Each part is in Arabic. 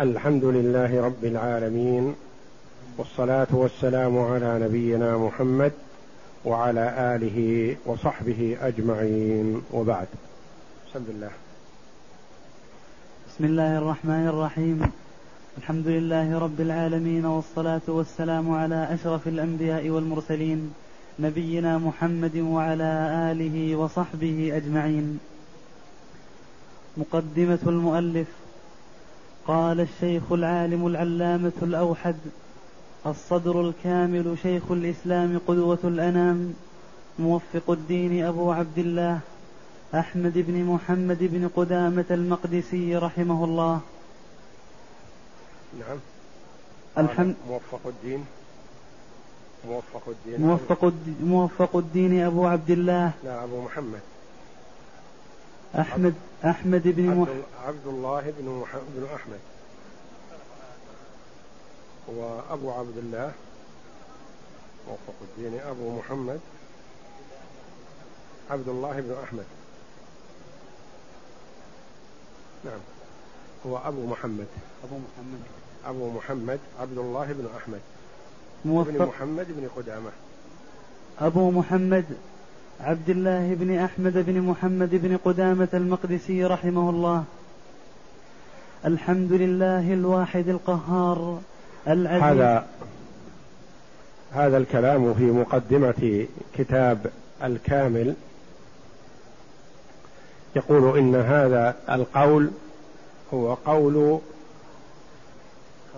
الحمد لله رب العالمين والصلاة والسلام على نبينا محمد وعلى آله وصحبه أجمعين. وبعد بسم الله بسم الله الرحمن الرحيم. الحمد لله رب العالمين والصلاة والسلام على أشرف الأنبياء والمرسلين نبينا محمد وعلى آله وصحبه أجمعين. مقدمة المؤلف قال الشيخ العالم العلامة الأوحد الصدر الكامل شيخ الإسلام قدوة الأنام موفق الدين أبو عبد الله أحمد بن محمد بن قدامة المقدسي رحمه الله. نعم. الحمد موفق الدين. موفق الدين موفق الدين, موفق الدين أبو عبد الله. لا أبو محمد. أحمد أحمد بن عبد, عبد الله بن بن أحمد. وأبو عبد الله وفق الدين أبو محمد. عبد الله بن أحمد. نعم. هو أبو محمد. أبو محمد. أبو محمد عبد الله بن أحمد. موفق. بن محمد بن قدامة. أبو محمد. عبد الله بن أحمد بن محمد بن قدامة المقدسي رحمه الله. الحمد لله الواحد القهار العزيز. هذا هذا الكلام في مقدمة كتاب الكامل. يقول إن هذا القول هو قول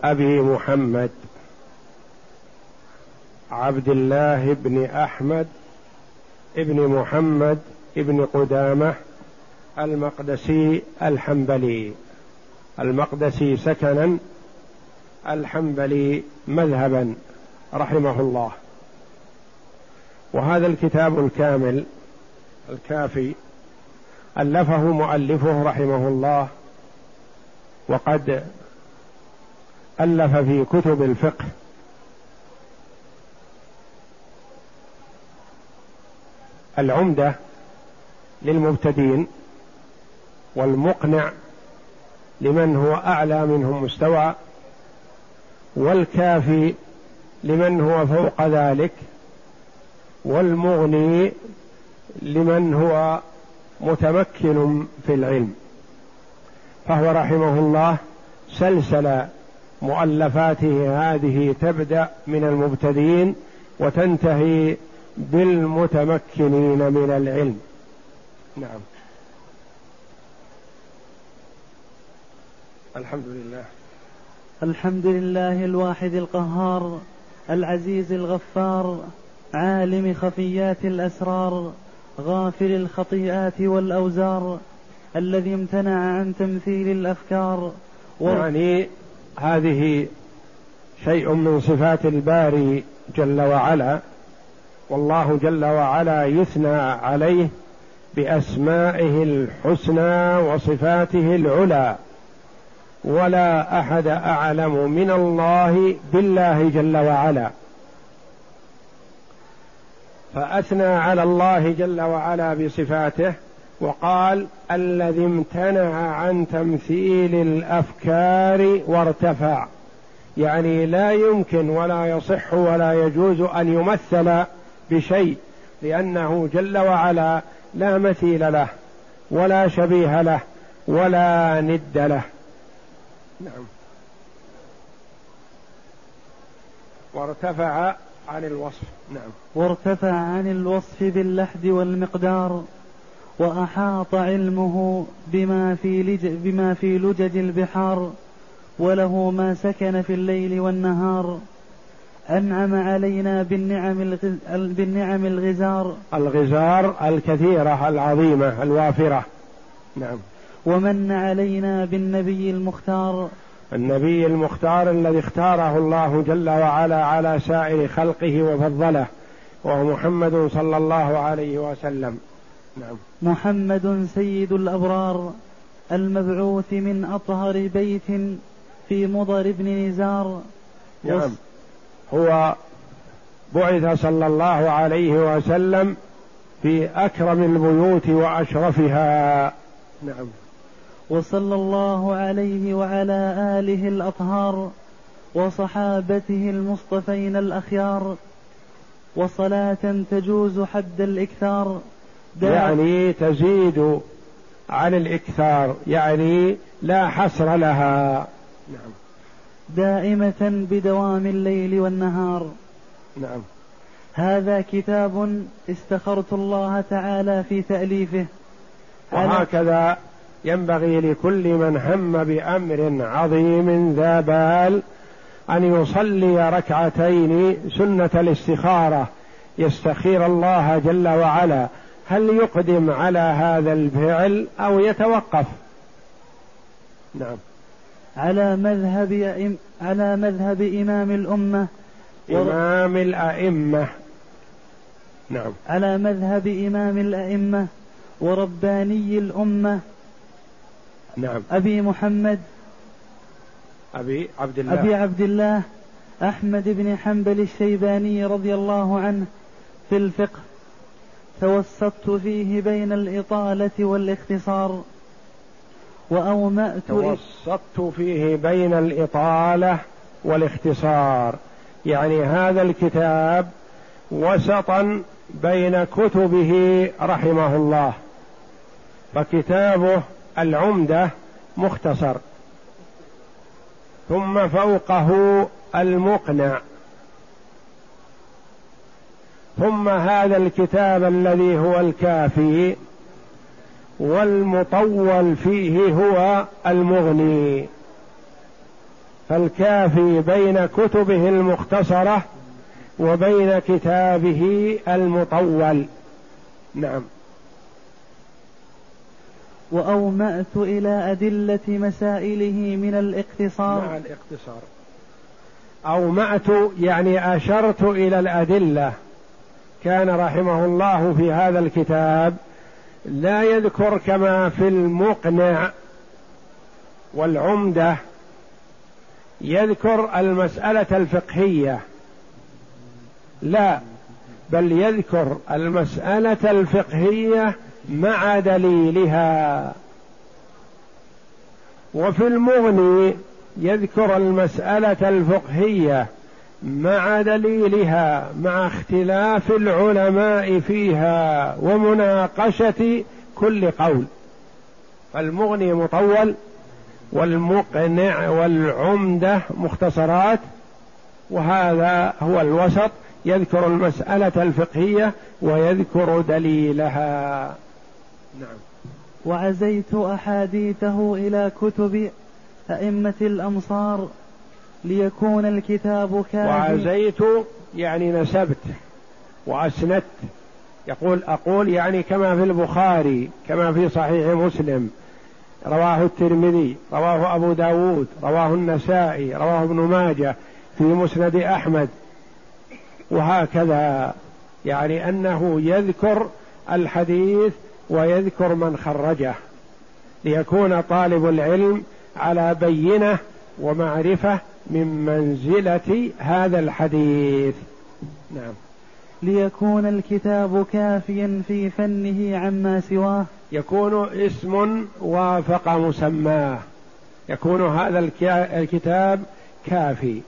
أبي محمد. عبد الله بن أحمد ابن محمد ابن قدامة المقدسي الحنبلي. المقدسي سكنا الحنبلي مذهبا رحمه الله. وهذا الكتاب الكامل الكافي ألفه مؤلفه رحمه الله وقد ألف في كتب الفقه العمدة للمبتدين والمقنع لمن هو أعلى منهم مستوى والكافي لمن هو فوق ذلك والمغني لمن هو متمكن في العلم. فهو رحمه الله سلسل مؤلفاته هذه تبدأ من المبتدئين وتنتهي بالمتمكنين من العلم. نعم. الحمد لله. الحمد لله الواحد القهار العزيز الغفار عالم خفيات الأسرار غافل الخطيئات والأوزار الذي امتنع عن تمثيل الأفكار. و... يعني هذه شيء من صفات الباري جل وعلا والله جل وعلا يثنى عليه بأسمائه الحسنى وصفاته العلى. ولا أحد أعلم من الله بالله جل وعلا. فأثنى على الله جل وعلا بصفاته وقال الذي امتنع عن تمثيل الأفكار وارتفع. يعني لا يمكن ولا يصح ولا يجوز أن يمثل بشيء لأنه جل وعلا لا مثيل له ولا شبيه له ولا ند له. نعم. وارتفع عن الوصف. نعم. وارتفع عن الوصف باللحد والمقدار وأحاط علمه بما في لج بما في لجج البحار وله ما سكن في الليل والنهار. أنعم علينا بالنعم الغز... بالنعم الغزار. الغزار الكثيرة العظيمة الوافرة. نعم. ومن علينا بالنبي المختار. النبي المختار الذي اختاره الله جل وعلا على سائر خلقه وفضله وهو محمد صلى الله عليه وسلم. نعم. محمد سيد الأبرار المبعوث من أطهر بيت في مضر بن نزار. نعم. هو بعث صلى الله عليه وسلم في أكرم البيوت وأشرفها. نعم. وصلى الله عليه وعلى آله الأطهار وصحابته المصطفين الأخيار. وصلاة تجوز حد الإكثار. يعني تزيد عن الإكثار يعني لا حصر لها. نعم. دائمة بدوام الليل والنهار. نعم. هذا كتاب استخرت الله تعالى في تأليفه. وهكذا ينبغي لكل من هم بأمر عظيم ذا بال أن يصلي ركعتين سنة الاستخارة. يستخير الله جل وعلا. هل يقدم على هذا الفعل أو يتوقف؟ نعم. على مذهب على مذهب إمام الأمة. إمام الأئمة. نعم. على مذهب إمام الأئمة ورباني الأمة. نعم. أبي محمد. أبي عبد الله. أبي عبد الله. أحمد بن حنبل الشيباني رضي الله عنه في الفقه. توسطت فيه بين الإطالة والاختصار. وأومأت توسطت فيه بين الإطالة والاختصار. يعني هذا الكتاب وسطا بين كتبه رحمه الله. فكتابه العمدة مختصر. ثم فوقه المقنع. ثم هذا الكتاب الذي هو الكافي والمطول فيه هو المغني. فالكافي بين كتبه المختصرة وبين كتابه المطول. نعم. وأومأت إلى أدلة مسائله من الاقتصار. مع الاقتصار. أومأت يعني أشرت إلى الأدلة. كان رحمه الله في هذا الكتاب لا يذكر كما في المقنع والعمدة. يذكر المسألة الفقهية. لا بل يذكر المسألة الفقهية مع دليلها. وفي المغني يذكر المسألة الفقهية. مع دليلها مع اختلاف العلماء فيها ومناقشة كل قول. فالمغني مطول والمقنع والعمدة مختصرات وهذا هو الوسط. يذكر المسألة الفقهية ويذكر دليلها. نعم. وعزيت أحاديثه إلى كتب أئمة الأمصار ليكون الكتاب كافي وعزيت يعني نسبت وأسندت. يقول أقول يعني كما في البخاري كما في صحيح مسلم. رواه الترمذي رواه أبو داود رواه النسائي رواه ابن ماجه في مسند أحمد. وهكذا يعني أنه يذكر الحديث ويذكر من خرجه. ليكون طالب العلم على بينة ومعرفة من منزلة هذا الحديث. نعم. ليكون الكتاب كافيا في فنه عما سواه. يكون اسم وافق مسماه. يكون هذا الكتاب كافي.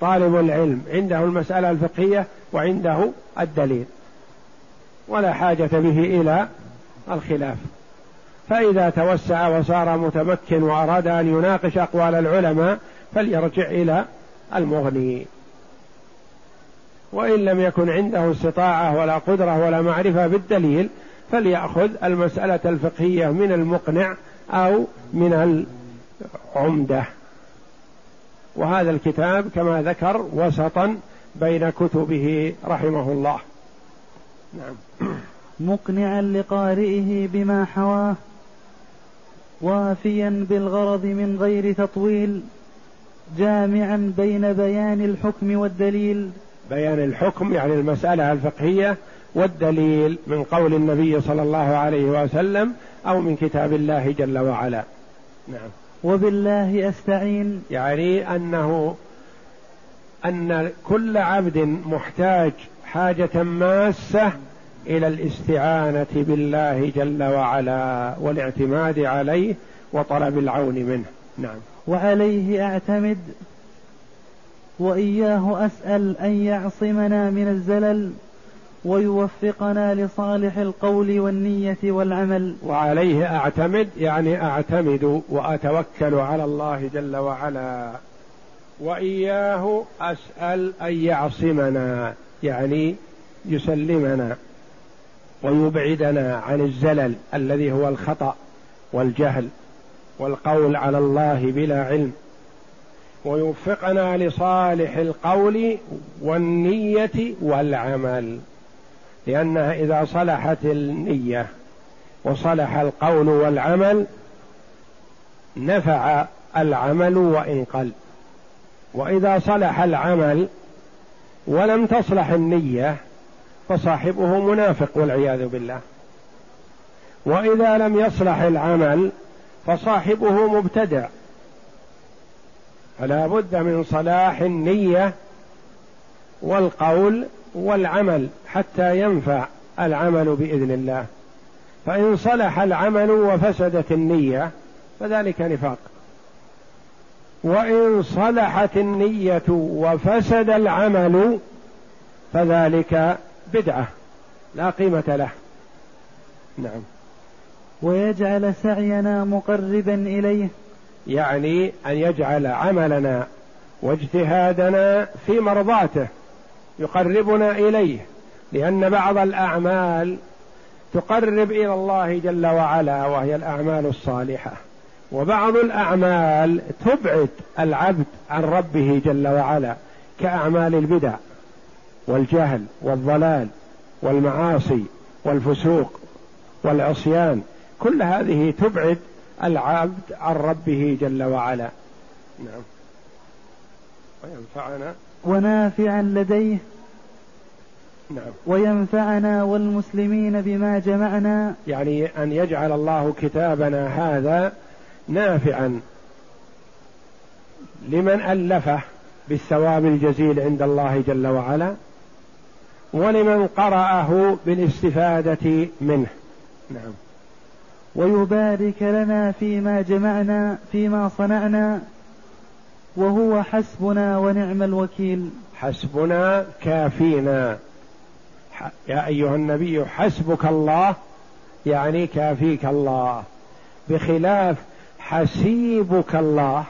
طالب العلم عنده المسألة الفقهية وعنده الدليل. ولا حاجة به إلى الخلاف. فإذا توسع وصار متمكن وأراد أن يناقش أقوال العلماء فليرجع إلى المغني. وإن لم يكن عنده استطاعة ولا قدرة ولا معرفة بالدليل فليأخذ المسألة الفقهية من المقنع أو من العمدة. وهذا الكتاب كما ذكر وسطا بين كتبه رحمه الله. نعم. مقنعا لقارئه بما حواه وافيا بالغرض من غير تطويل. جامعا بين بيان الحكم والدليل. بيان الحكم يعني المسألة الفقهية والدليل من قول النبي صلى الله عليه وسلم أو من كتاب الله جل وعلا. نعم. وبالله أستعين. يعني أنه أن كل عبد محتاج حاجة ماسة إلى الاستعانة بالله جل وعلا والاعتماد عليه وطلب العون منه. نعم. وعليه أعتمد وإياه أسأل أن يعصمنا من الزلل ويوفقنا لصالح القول والنية والعمل. وعليه أعتمد يعني أعتمد وأتوكل على الله جل وعلا. وإياه أسأل أن يعصمنا يعني يسلمنا ويبعدنا عن الزلل الذي هو الخطأ والجهل. والقول على الله بلا علم. ويوفقنا لصالح القول والنية والعمل. لأنها إذا صلحت النية وصلح القول والعمل نفع العمل وإن قل وإذا صلح العمل ولم تصلح النية فصاحبه منافق والعياذ بالله. وإذا لم يصلح العمل فصاحبه مبتدع. فلا بد من صلاح النية والقول والعمل حتى ينفع العمل بإذن الله. فإن صلح العمل وفسدت النية فذلك نفاق. وإن صلحت النية وفسد العمل فذلك بدعة. لا قيمة له. نعم. ويجعل سعينا مقربا إليه. يعني أن يجعل عملنا واجتهادنا في مرضاته يقربنا إليه لأن بعض الأعمال تقرب إلى الله جل وعلا وهي الأعمال الصالحة وبعض الأعمال تبعد العبد عن ربه جل وعلا كأعمال البدع والجهل والضلال والمعاصي والفسوق والعصيان. كل هذه تبعد العبد عن ربه جل وعلا. نعم. وينفعنا. ونافعا لديه. نعم. وينفعنا والمسلمين بما جمعنا. يعني أن يجعل الله كتابنا هذا نافعا لمن ألفه بالثواب الجزيل عند الله جل وعلا ولمن قرأه بالاستفادة منه. نعم. ويبارك لنا فيما جمعنا فيما صنعنا وهو حسبنا ونعم الوكيل. حسبنا كافينا. يا أيها النبي حسبك الله يعني كافيك الله. بخلاف حسيبك الله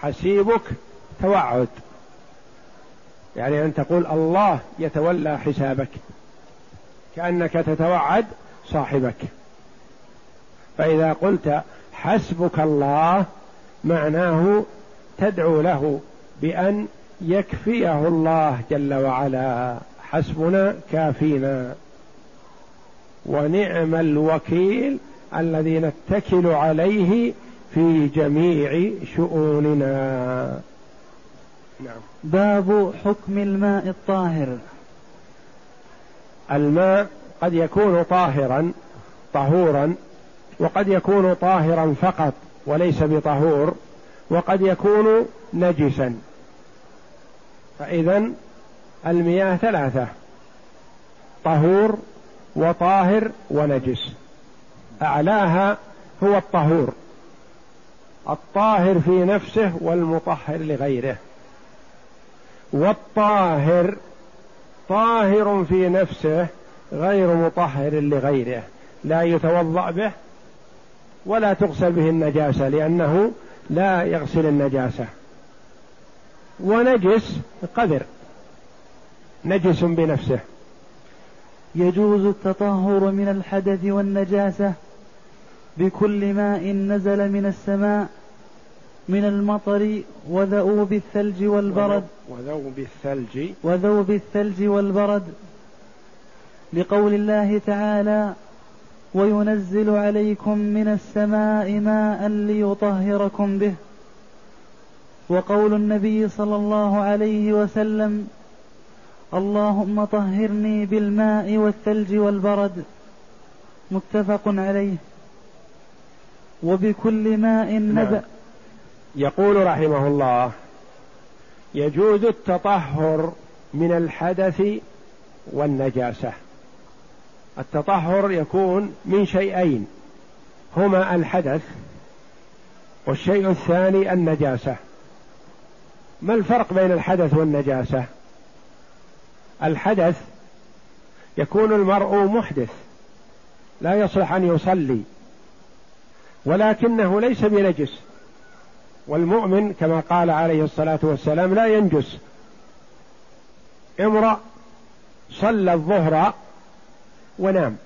حسيبك توعد. يعني أن تقول الله يتولى حسابك. كأنك تتوعد صاحبك. فإذا قلت حسبك الله معناه تدعو له بأن يكفيه الله جل وعلا. حسبنا كافينا. ونعم الوكيل الذي نتكل عليه في جميع شؤوننا. نعم. باب حكم الماء الطاهر. الماء قد يكون طاهرا طهورا وقد يكون طاهرا فقط وليس بطهور وقد يكون نجسا. فإذا المياه ثلاثة طهور وطاهر ونجس. أعلاها هو الطهور الطاهر في نفسه والمطهر لغيره. والطاهر طاهر في نفسه غير مطهر لغيره لا يتوضأ به ولا تغسل به النجاسة لأنه لا يغسل النجاسة. ونجس قذر نجس بنفسه. يجوز التطهر من الحدث والنجاسة بكل ماء نزل من السماء من المطر وذؤوب الثلج والبرد. وذوب الثلج. وذوب الثلج والبرد. لقول الله تعالى وينزل عليكم من السماء ماء ليطهركم به. وقول النبي صلى الله عليه وسلم اللهم طهرني بالماء والثلج والبرد. متفق عليه. وبكل ماء نبأ. نعم. يقول رحمه الله يجوز التطهر من الحدث والنجاسة. التطهر يكون من شيئين هما الحدث والشيء الثاني النجاسة. ما الفرق بين الحدث والنجاسة؟ الحدث يكون المرء محدث لا يصلح أن يصلي ولكنه ليس بنجس والمؤمن كما قال عليه الصلاة والسلام لا ينجس. امرأ صلى الظهر ونام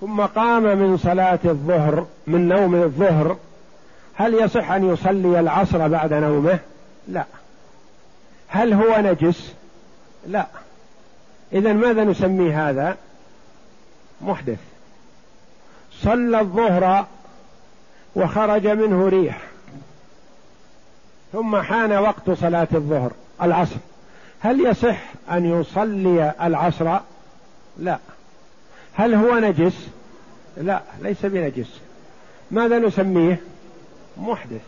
ثم قام من صلاة الظهر من نوم الظهر هل يصح أن يصلي العصر بعد نومه؟ لا هل هو نجس؟ لا إذا ماذا نسمي هذا؟ محدث صلى الظهر وخرج منه ريح ثم حان وقت صلاة الظهر العصر هل يصح أن يصلي العصر؟ لا. هل هو نجس؟ لا ليس بنجس. ماذا نسميه؟ محدث.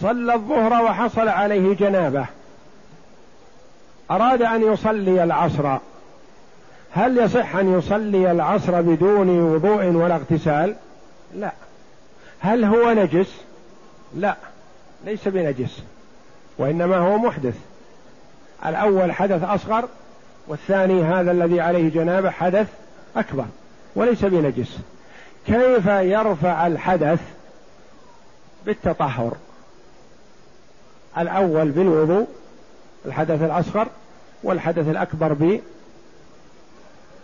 صلى الظهر وحصل عليه جنابة. أراد أن يصلي العصر. هل يصح أن يصلي العصر بدون وضوء ولا اغتسال؟ لا. هل هو نجس؟ لا ليس بنجس وإنما هو محدث. الأول حدث أصغر والثاني هذا الذي عليه جنابة حدث أكبر وليس بنجس. كيف يرفع الحدث بالتطهر؟ الأول بالوضوء الحدث الأصغر والحدث الأكبر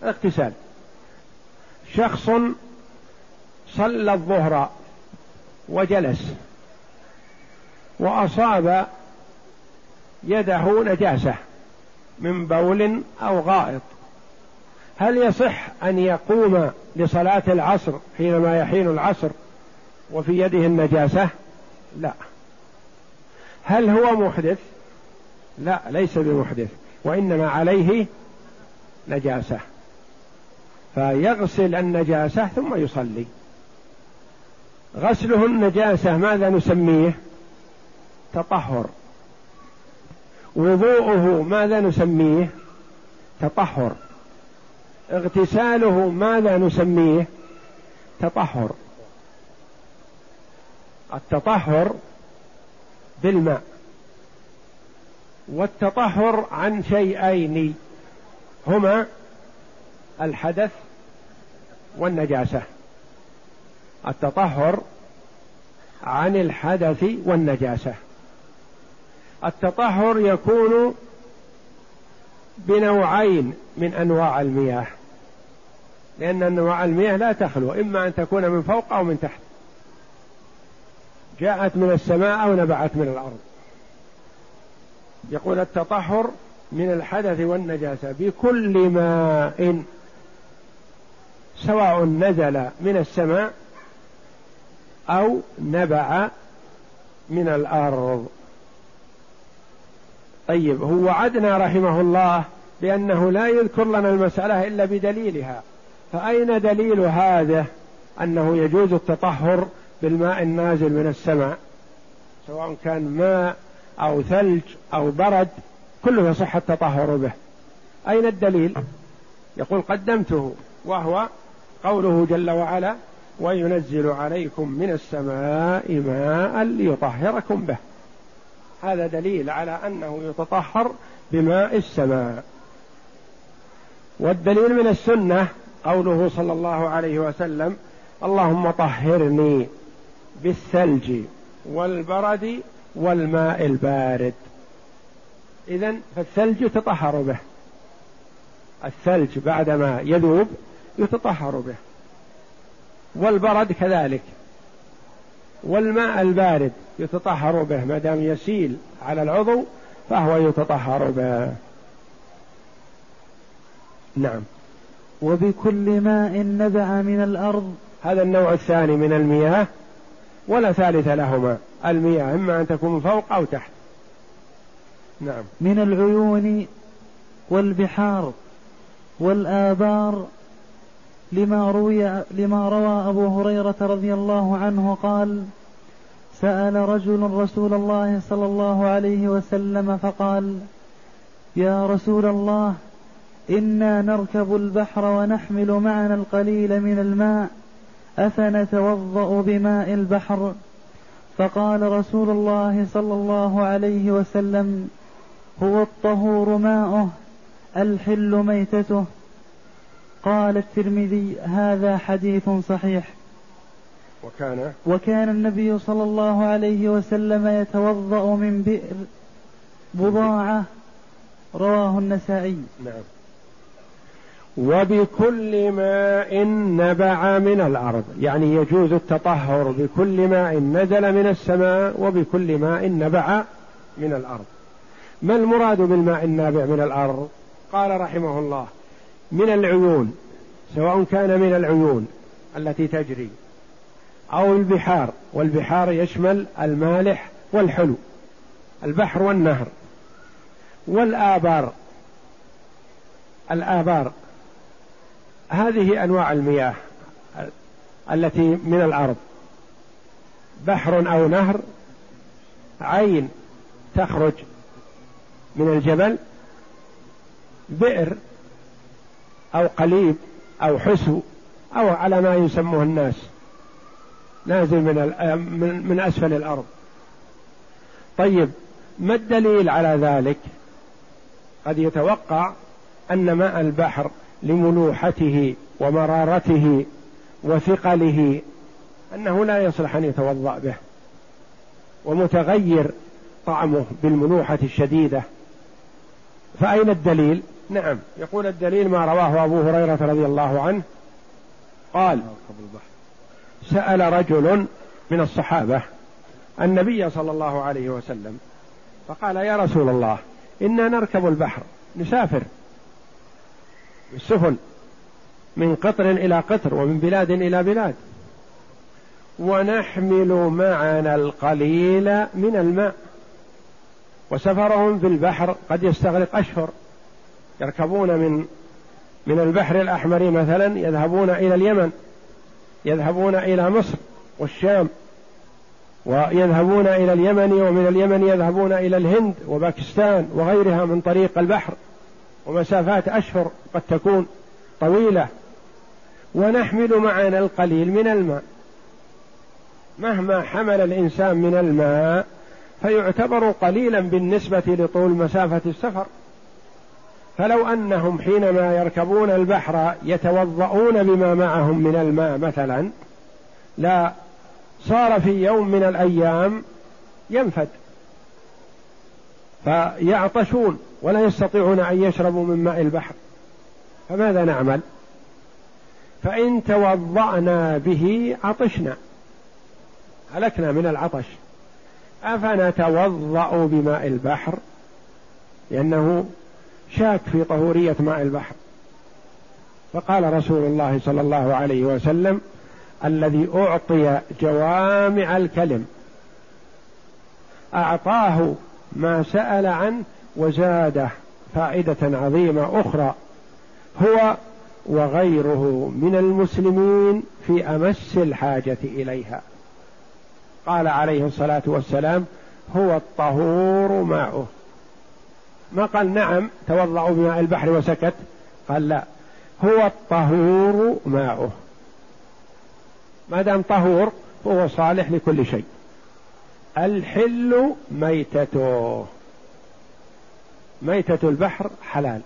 بالاغتسال. شخص صلى الظهر وجلس وأصاب يده نجاسة. من بول أو غائط. هل يصح أن يقوم لصلاة العصر حينما يحين العصر وفي يده النجاسة؟ لا. هل هو محدث؟ لا ليس بمحدث وإنما عليه نجاسة. فيغسل النجاسة ثم يصلي. غسله النجاسة ماذا نسميه؟ تطهر. وضوءه ماذا نسميه؟ تطهر. اغتساله ماذا نسميه؟ تطهر. التطهر بالماء. والتطهر عن شيئين هما الحدث والنجاسة. التطهر عن الحدث والنجاسة. التطهر يكون بنوعين من أنواع المياه. لأن أنواع المياه لا تخلو إما أن تكون من فوق أو من تحت. جاءت من السماء أو نبعت من الأرض. يقول التطهر من الحدث والنجاسة بكل ماء سواء نزل من السماء أو نبع من الأرض. طيب هو وعدنا رحمه الله بأنه لا يذكر لنا المسألة إلا بدليلها. فأين دليل هذا؟ أنه يجوز التطهر بالماء النازل من السماء سواء كان ماء أو ثلج أو برد كله يصح التطهر به. أين الدليل؟ يقول قدمته وهو قوله جل وعلا وينزل عليكم من السماء ماء ليطهركم به. هذا دليل على أنه يتطهر بماء السماء. والدليل من السنة قوله صلى الله عليه وسلم اللهم طهرني بالثلج والبرد والماء البارد. إذا فالثلج يتطهر به. الثلج بعدما يذوب يتطهر به. والبرد كذلك. والماء البارد يتطهر به ما دام يسيل على العضو فهو يتطهر به. نعم. وبكل ماء نبع من الأرض. هذا النوع الثاني من المياه ولا ثالث لهما. المياه إما أن تكون فوق أو تحت. نعم. من العيون والبحار والآبار لما روي لما روى أبو هريرة رضي الله عنه قال سأل رجل رسول الله صلى الله عليه وسلم فقال يا رسول الله إنا نركب البحر ونحمل معنا القليل من الماء أفنتوضأ بماء البحر فقال رسول الله صلى الله عليه وسلم هو الطهور ماؤه الحل ميتته قال الترمذي هذا حديث صحيح. وكان وكان النبي صلى الله عليه وسلم يتوضأ من بئر بضاعة. رواه النسائي. نعم. وبكل ماء نبع من الأرض. يعني يجوز التطهر بكل ماء نزل من السماء وبكل ماء نبع من الأرض. ما المراد بالماء النابع من الأرض؟ قال رحمه الله. من العيون سواء كان من العيون التي تجري أو البحار والبحار يشمل المالح والحلو البحر والنهر والآبار الآبار. هذه أنواع المياه التي من الأرض. بحر أو نهر عين تخرج من الجبل بئر أو قليب أو حسو أو على ما يسموه الناس. نازل من من أسفل الأرض. طيب ما الدليل على ذلك؟ قد يتوقع أن ماء البحر لملوحته ومرارته وثقله أنه لا يصلح أن يتوضأ به ومتغير طعمه بالملوحة الشديدة. فأين الدليل؟ نعم. يقول الدليل ما رواه أبو هريرة رضي الله عنه. قال سأل رجل من الصحابة النبي صلى الله عليه وسلم فقال يا رسول الله إنا نركب البحر نسافر بالسفن من قطر إلى قطر ومن بلاد إلى بلاد ونحمل معنا القليل من الماء وسفرهم في البحر قد يستغرق أشهر. يركبون من من البحر الأحمر مثلا يذهبون إلى اليمن يذهبون إلى مصر والشام ويذهبون إلى اليمن ومن اليمن يذهبون إلى الهند وباكستان وغيرها من طريق البحر. ومسافات أشهر قد تكون طويلة. ونحمل معنا القليل من الماء. مهما حمل الإنسان من الماء فيعتبر قليلا بالنسبة لطول مسافة السفر. فلو أنهم حينما يركبون البحر يتوضؤون بما معهم من الماء مثلا لا صار في يوم من الأيام ينفد فيعطشون ولا يستطيعون أن يشربوا من ماء البحر. فماذا نعمل؟ فإن توضأنا به عطشنا هلكنا من العطش. أفنتوضأ بماء البحر؟ لأنه شاك في طهورية ماء البحر. فقال رسول الله صلى الله عليه وسلم الذي أعطي جوامع الكلم أعطاه ما سأل عنه وزاده فائدة عظيمة أخرى هو وغيره من المسلمين في أمس الحاجة إليها. قال عليه الصلاة والسلام هو الطهور ماؤه. ما قال نعم توضأوا بماء البحر وسكت. قال لا هو الطهور ماؤه. ما دام طهور فهو صالح لكل شيء. الحل ميتته. ميتة البحر حلال.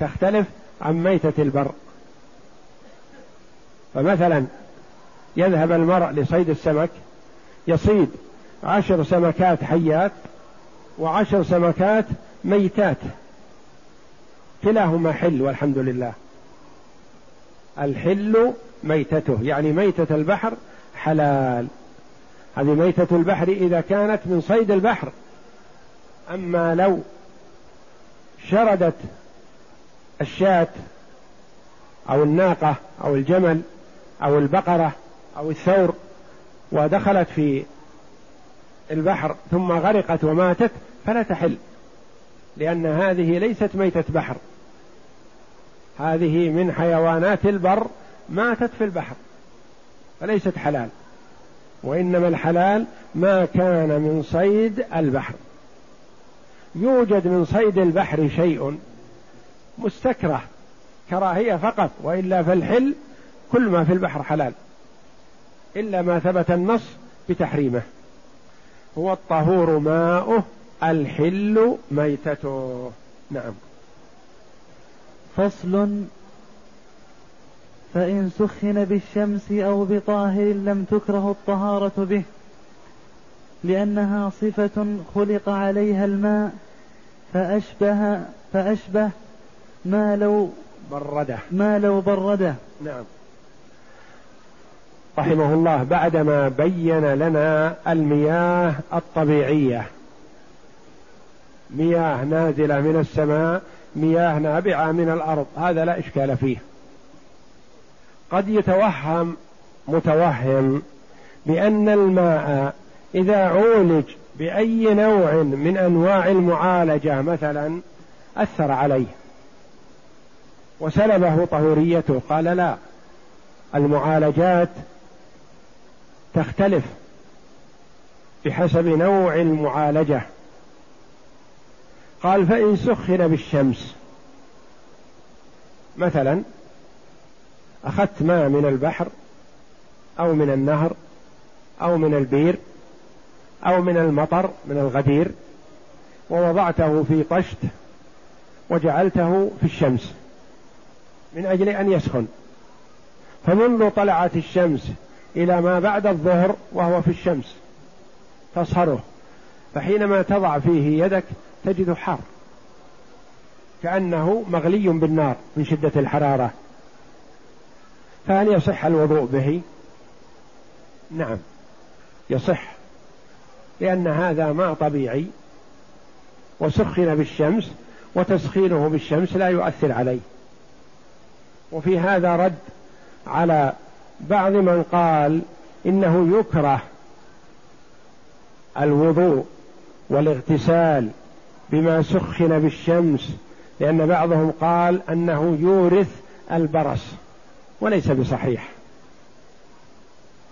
تختلف عن ميتة البر. فمثلا يذهب المرء لصيد السمك يصيد عشر سمكات حيات وعشر سمكات ميتات. كلاهما حل والحمد لله. الحل ميتته يعني ميتة البحر حلال. هذه ميتة البحر إذا كانت من صيد البحر. أما لو شردت الشاة أو الناقة أو الجمل أو البقرة أو الثور ودخلت في البحر ثم غرقت وماتت فلا تحل لأن هذه ليست ميتة بحر. هذه من حيوانات البر ماتت في البحر فليست حلال. وإنما الحلال ما كان من صيد البحر. يوجد من صيد البحر شيء مستكره كراهية فقط وإلا فالحل كل ما في البحر حلال إلا ما ثبت النص بتحريمه. هو الطهور ماؤه الحل ميتته. نعم. فصل. فإن سخن بالشمس أو بطاهر لم تكره الطهارة به لأنها صفة خلق عليها الماء فأشبه فأشبه ما لو برده. ما لو برده. نعم. رحمه الله بعدما بين لنا المياه الطبيعية. مياه نازلة من السماء مياه نابعة من الأرض هذا لا إشكال فيه. قد يتوهم متوهم بأن الماء إذا عولج بأي نوع من أنواع المعالجة مثلا أثر عليه. وسلبه طهوريته قال لا. المعالجات تختلف بحسب نوع المعالجة. قال فإن سخن بالشمس مثلا أخذت ماء من البحر أو من النهر أو من البير أو من المطر من الغدير ووضعته في طشت وجعلته في الشمس من أجل أن يسخن. فمنذ طلعت الشمس إلى ما بعد الظهر وهو في الشمس تصهره. فحينما تضع فيه يدك تجد حار كأنه مغلي بالنار من شدة الحرارة. فهل يصح الوضوء به؟ نعم يصح لأن هذا ماء طبيعي. وسخن بالشمس وتسخينه بالشمس لا يؤثر عليه. وفي هذا رد على بعض من قال إنه يكره الوضوء والاغتسال بما سخن بالشمس لأن بعضهم قال أنه يورث البرص وليس بصحيح.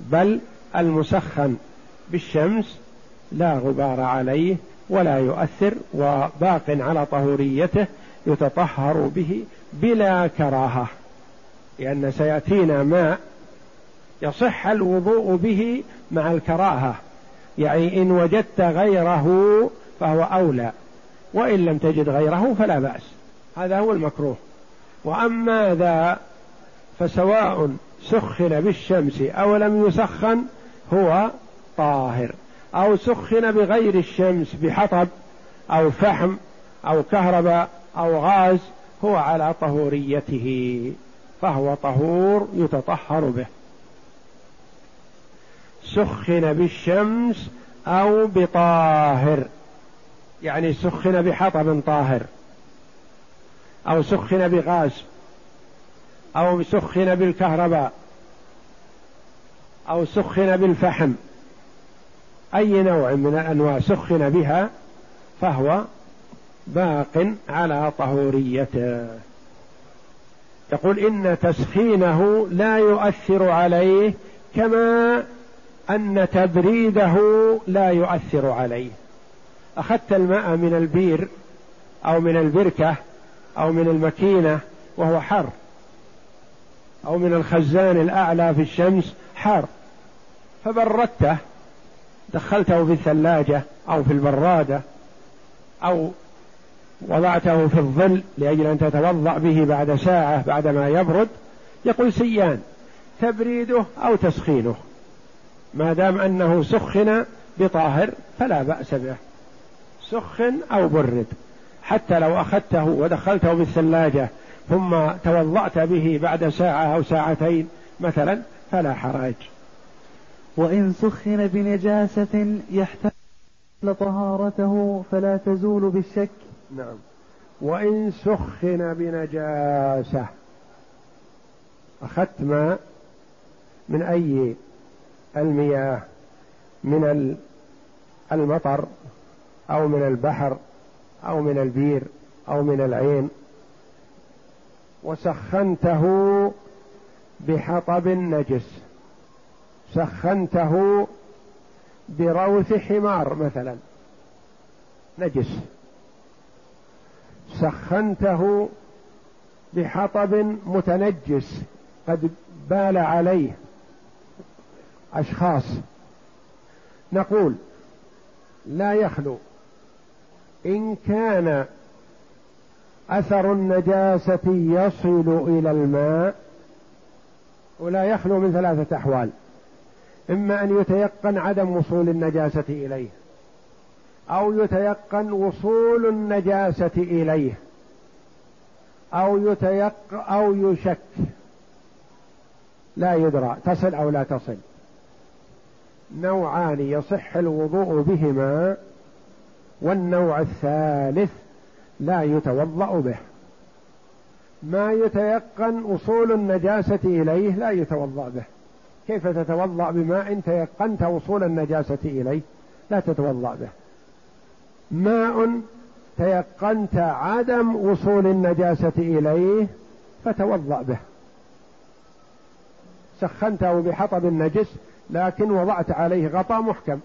بل المسخن بالشمس لا غبار عليه ولا يؤثر وباق على طهوريته يتطهر به بلا كراهة لأن سيأتينا ماء يصح الوضوء به مع الكراهة يعني إن وجدت غيره فهو أولى وإن لم تجد غيره فلا بأس هذا هو المكروه. وأما ذا فسواء سخن بالشمس أو لم يسخن هو طاهر أو سخن بغير الشمس بحطب أو فحم أو كهرباء أو غاز هو على طهوريته فهو طهور يتطهر به. سخن بالشمس أو بطاهر. يعني سخن بحطب طاهر. أو سخن بغاز أو سخن بالكهرباء. أو سخن بالفحم. أي نوع من الأنواع سخن بها فهو باق على طهوريته. يقول إن تسخينه لا يؤثر عليه كما أن تبريده لا يؤثر عليه. أخذت الماء من البير أو من البركة أو من المكينه وهو حر أو من الخزان الأعلى في الشمس حار. فبردته دخلته في الثلاجة أو في البرادة أو وضعته في الظل لأجل أن تتوضأ به بعد ساعة بعدما يبرد يقول سيان تبريده أو تسخينه. ما دام أنه سخن بطاهر فلا بأس به. سخن أو برد. حتى لو أخذته ودخلته بالثلاجة ثم توضأت به بعد ساعة أو ساعتين مثلا فلا حرج. وإن سخن بنجاسة يحتاج طهارته فلا تزول بالشك. نعم. وإن سخن بنجاسة. أخذت ماء من أي المياه من المطر أو من البحر أو من البير أو من العين. وسخنته بحطب نجس. سخنته بروث حمار مثلا. نجس. سخنته بحطب متنجس. قد بال عليه. أشخاص. نقول لا يخلو إن كان أثر النجاسة يصل إلى الماء ولا يخلو من ثلاثة أحوال. إما أن يتيقن عدم وصول النجاسة إليه أو يتيقن وصول النجاسة إليه أو يتيق أو يشك. لا يدرى تصل أو لا تصل. نوعان يصح الوضوء بهما والنوع الثالث لا يتوضأ به. ما يتيقن وصول النجاسة إليه لا يتوضأ به. كيف تتوضأ بماء تيقنت وصول النجاسة إليه لا تتوضأ به. ماء تيقنت عدم وصول النجاسة إليه فتوضأ به. سخنته بحطب النجس لكن وضعت عليه غطاء محكم.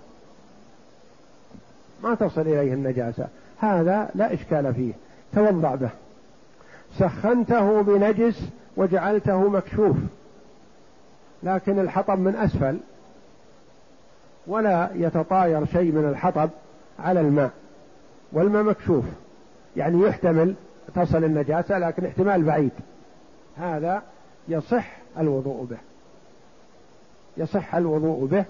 ما تصل إليه النجاسة. هذا لا إشكال فيه. توضأ به. سخنته بنجس وجعلته مكشوف. لكن الحطب من أسفل. ولا يتطاير شيء من الحطب على الماء. والماء مكشوف. يعني يحتمل تصل النجاسة لكن احتمال بعيد. هذا يصح الوضوء به. يصح الوضوء به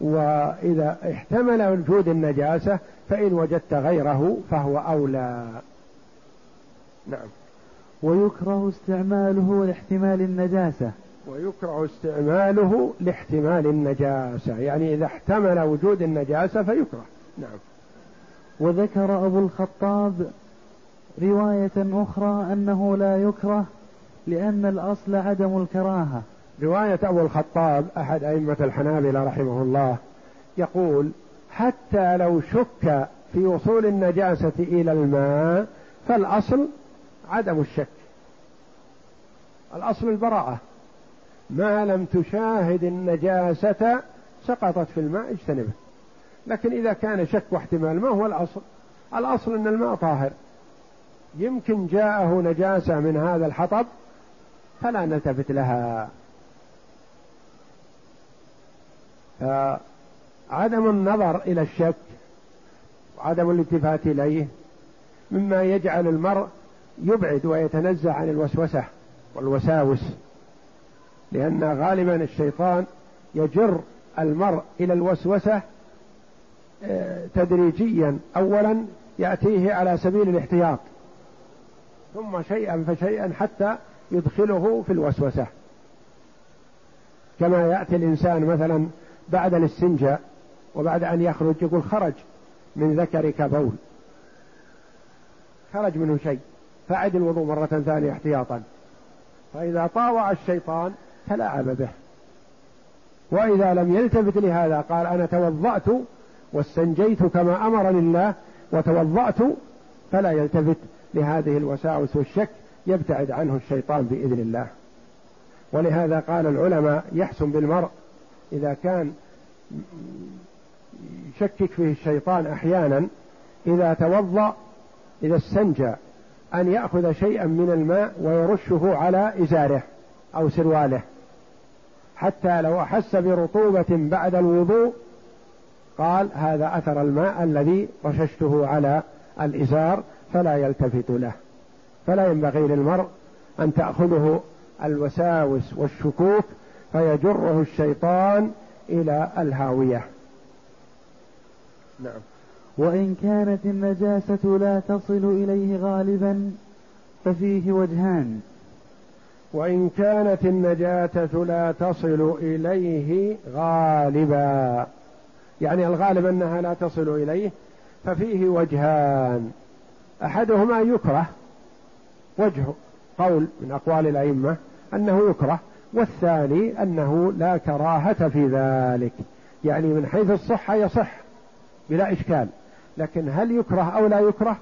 وإذا احتمل وجود النجاسة فإن وجدت غيره فهو أولى. نعم. ويكره استعماله لاحتمال النجاسة. ويكره استعماله لاحتمال النجاسة يعني إذا احتمل وجود النجاسة فيكره. نعم. وذكر أبو الخطاب رواية أخرى أنه لا يكره لأن الأصل عدم الكراهة. رواية أبو الخطاب أحد أئمة الحنابلة رحمه الله يقول حتى لو شك في وصول النجاسة إلى الماء فالأصل عدم الشك. الأصل البراءة. ما لم تشاهد النجاسة سقطت في الماء اجتنبه. لكن إذا كان شك واحتمال ما هو الأصل؟ الأصل أن الماء طاهر. يمكن جاءه نجاسة من هذا الحطب فلا نلتفت لها. فعدم النظر إلى الشك وعدم الالتفات إليه مما يجعل المرء يبعد ويتنزع عن الوسوسة والوساوس لأن غالبا الشيطان يجر المرء إلى الوسوسة آه، تدريجيا. أولا يأتيه على سبيل الاحتياط ثم شيئا فشيئا حتى يدخله في الوسوسة. كما يأتي الإنسان مثلا بعد الاستنجاء وبعد أن يخرج يقول خرج من ذكرك بول خرج منه شيء. فأعد الوضوء مرة ثانية احتياطا. فإذا طاوع الشيطان تلاعب به. وإذا لم يلتفت لهذا قال أنا توضأت واستنجيت كما أمرني الله وتوضأت فلا يلتفت لهذه الوساوس والشك يبتعد عنه الشيطان بإذن الله. ولهذا قال العلماء يحسن بالمرء إذا كان يشكك فيه الشيطان أحيانا إذا توضأ إذا استنجى أن يأخذ شيئا من الماء ويرشه على إزاره أو سرواله حتى لو أحس برطوبة بعد الوضوء قال هذا أثر الماء الذي رششته على الإزار فلا يلتفت له. فلا ينبغي للمرء أن تأخذه الوساوس والشكوك فيجره الشيطان إلى الهاوية. نعم. وإن كانت النجاسة لا تصل إليه غالبا ففيه وجهان. وإن كانت النجاسة لا تصل إليه غالبا يعني الغالب أنها لا تصل إليه ففيه وجهان. أحدهما يكره وجه قول من أقوال الأئمة أنه يكره والثاني أنه لا كراهة في ذلك. يعني من حيث الصحة يصح بلا إشكال. لكن هل يكره أو لا يكره؟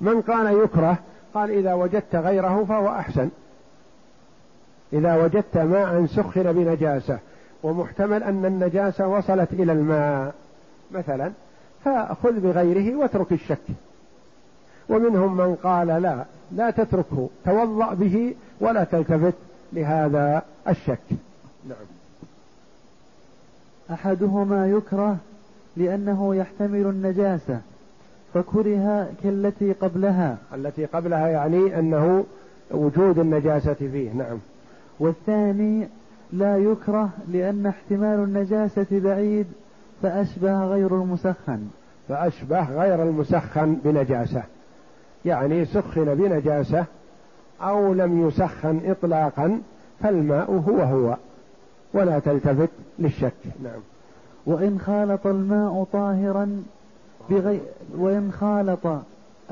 من قال يكره قال إذا وجدت غيره فهو أحسن. إذا وجدت ماء سخن بنجاسة ومحتمل أن النجاسة وصلت إلى الماء مثلا فخذ بغيره واترك الشك. ومنهم من قال لا لا تتركه توضأ به ولا تلتفت. لهذا الشك. نعم. أحدهما يكره لأنه يحتمل النجاسة فكره كالتي قبلها. التي قبلها يعني أنه وجود النجاسة فيه نعم. والثاني لا يكره لأن احتمال النجاسة بعيد فأشبه غير المسخن. فأشبه غير المسخن بنجاسة. يعني سخن بنجاسة أو لم يسخن إطلاقا فالماء هو هو ولا تلتفت للشك. نعم. وإن خالط الماء طاهرا بغير وإن خالط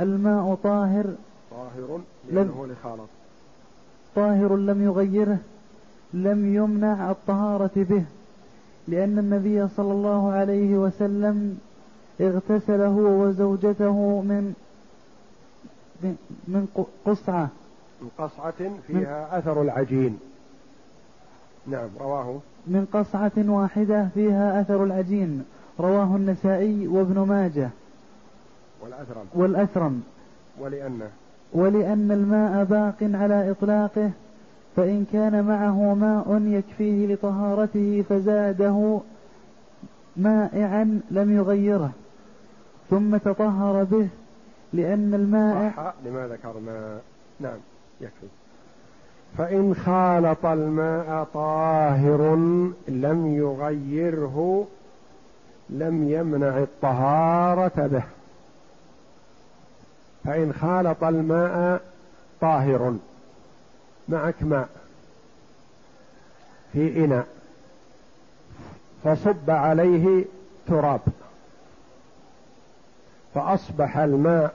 الماء طاهر طاهر لأنه لخالط. طاهر لم يغيره لم يمنع الطهارة به لأن النبي صلى الله عليه وسلم اغتسل هو وزوجته من من قصعة. من قصعة فيها من أثر العجين. نعم رواه. من قصعة واحدة فيها أثر العجين. رواه النسائي وابن ماجه. والأثرم. والأثرم. ولأنه ولأن الماء باق على إطلاقه فإن كان معه ماء يكفيه لطهارته فزاده مائعا لم يغيره. ثم تطهر به لأن الماء لما ذكرنا نعم. يكفي. فإن خالط الماء طاهر لم يغيره لم يمنع الطهارة به. فإن خالط الماء طاهر معك ماء في إناء فصب عليه تراب. فأصبح الماء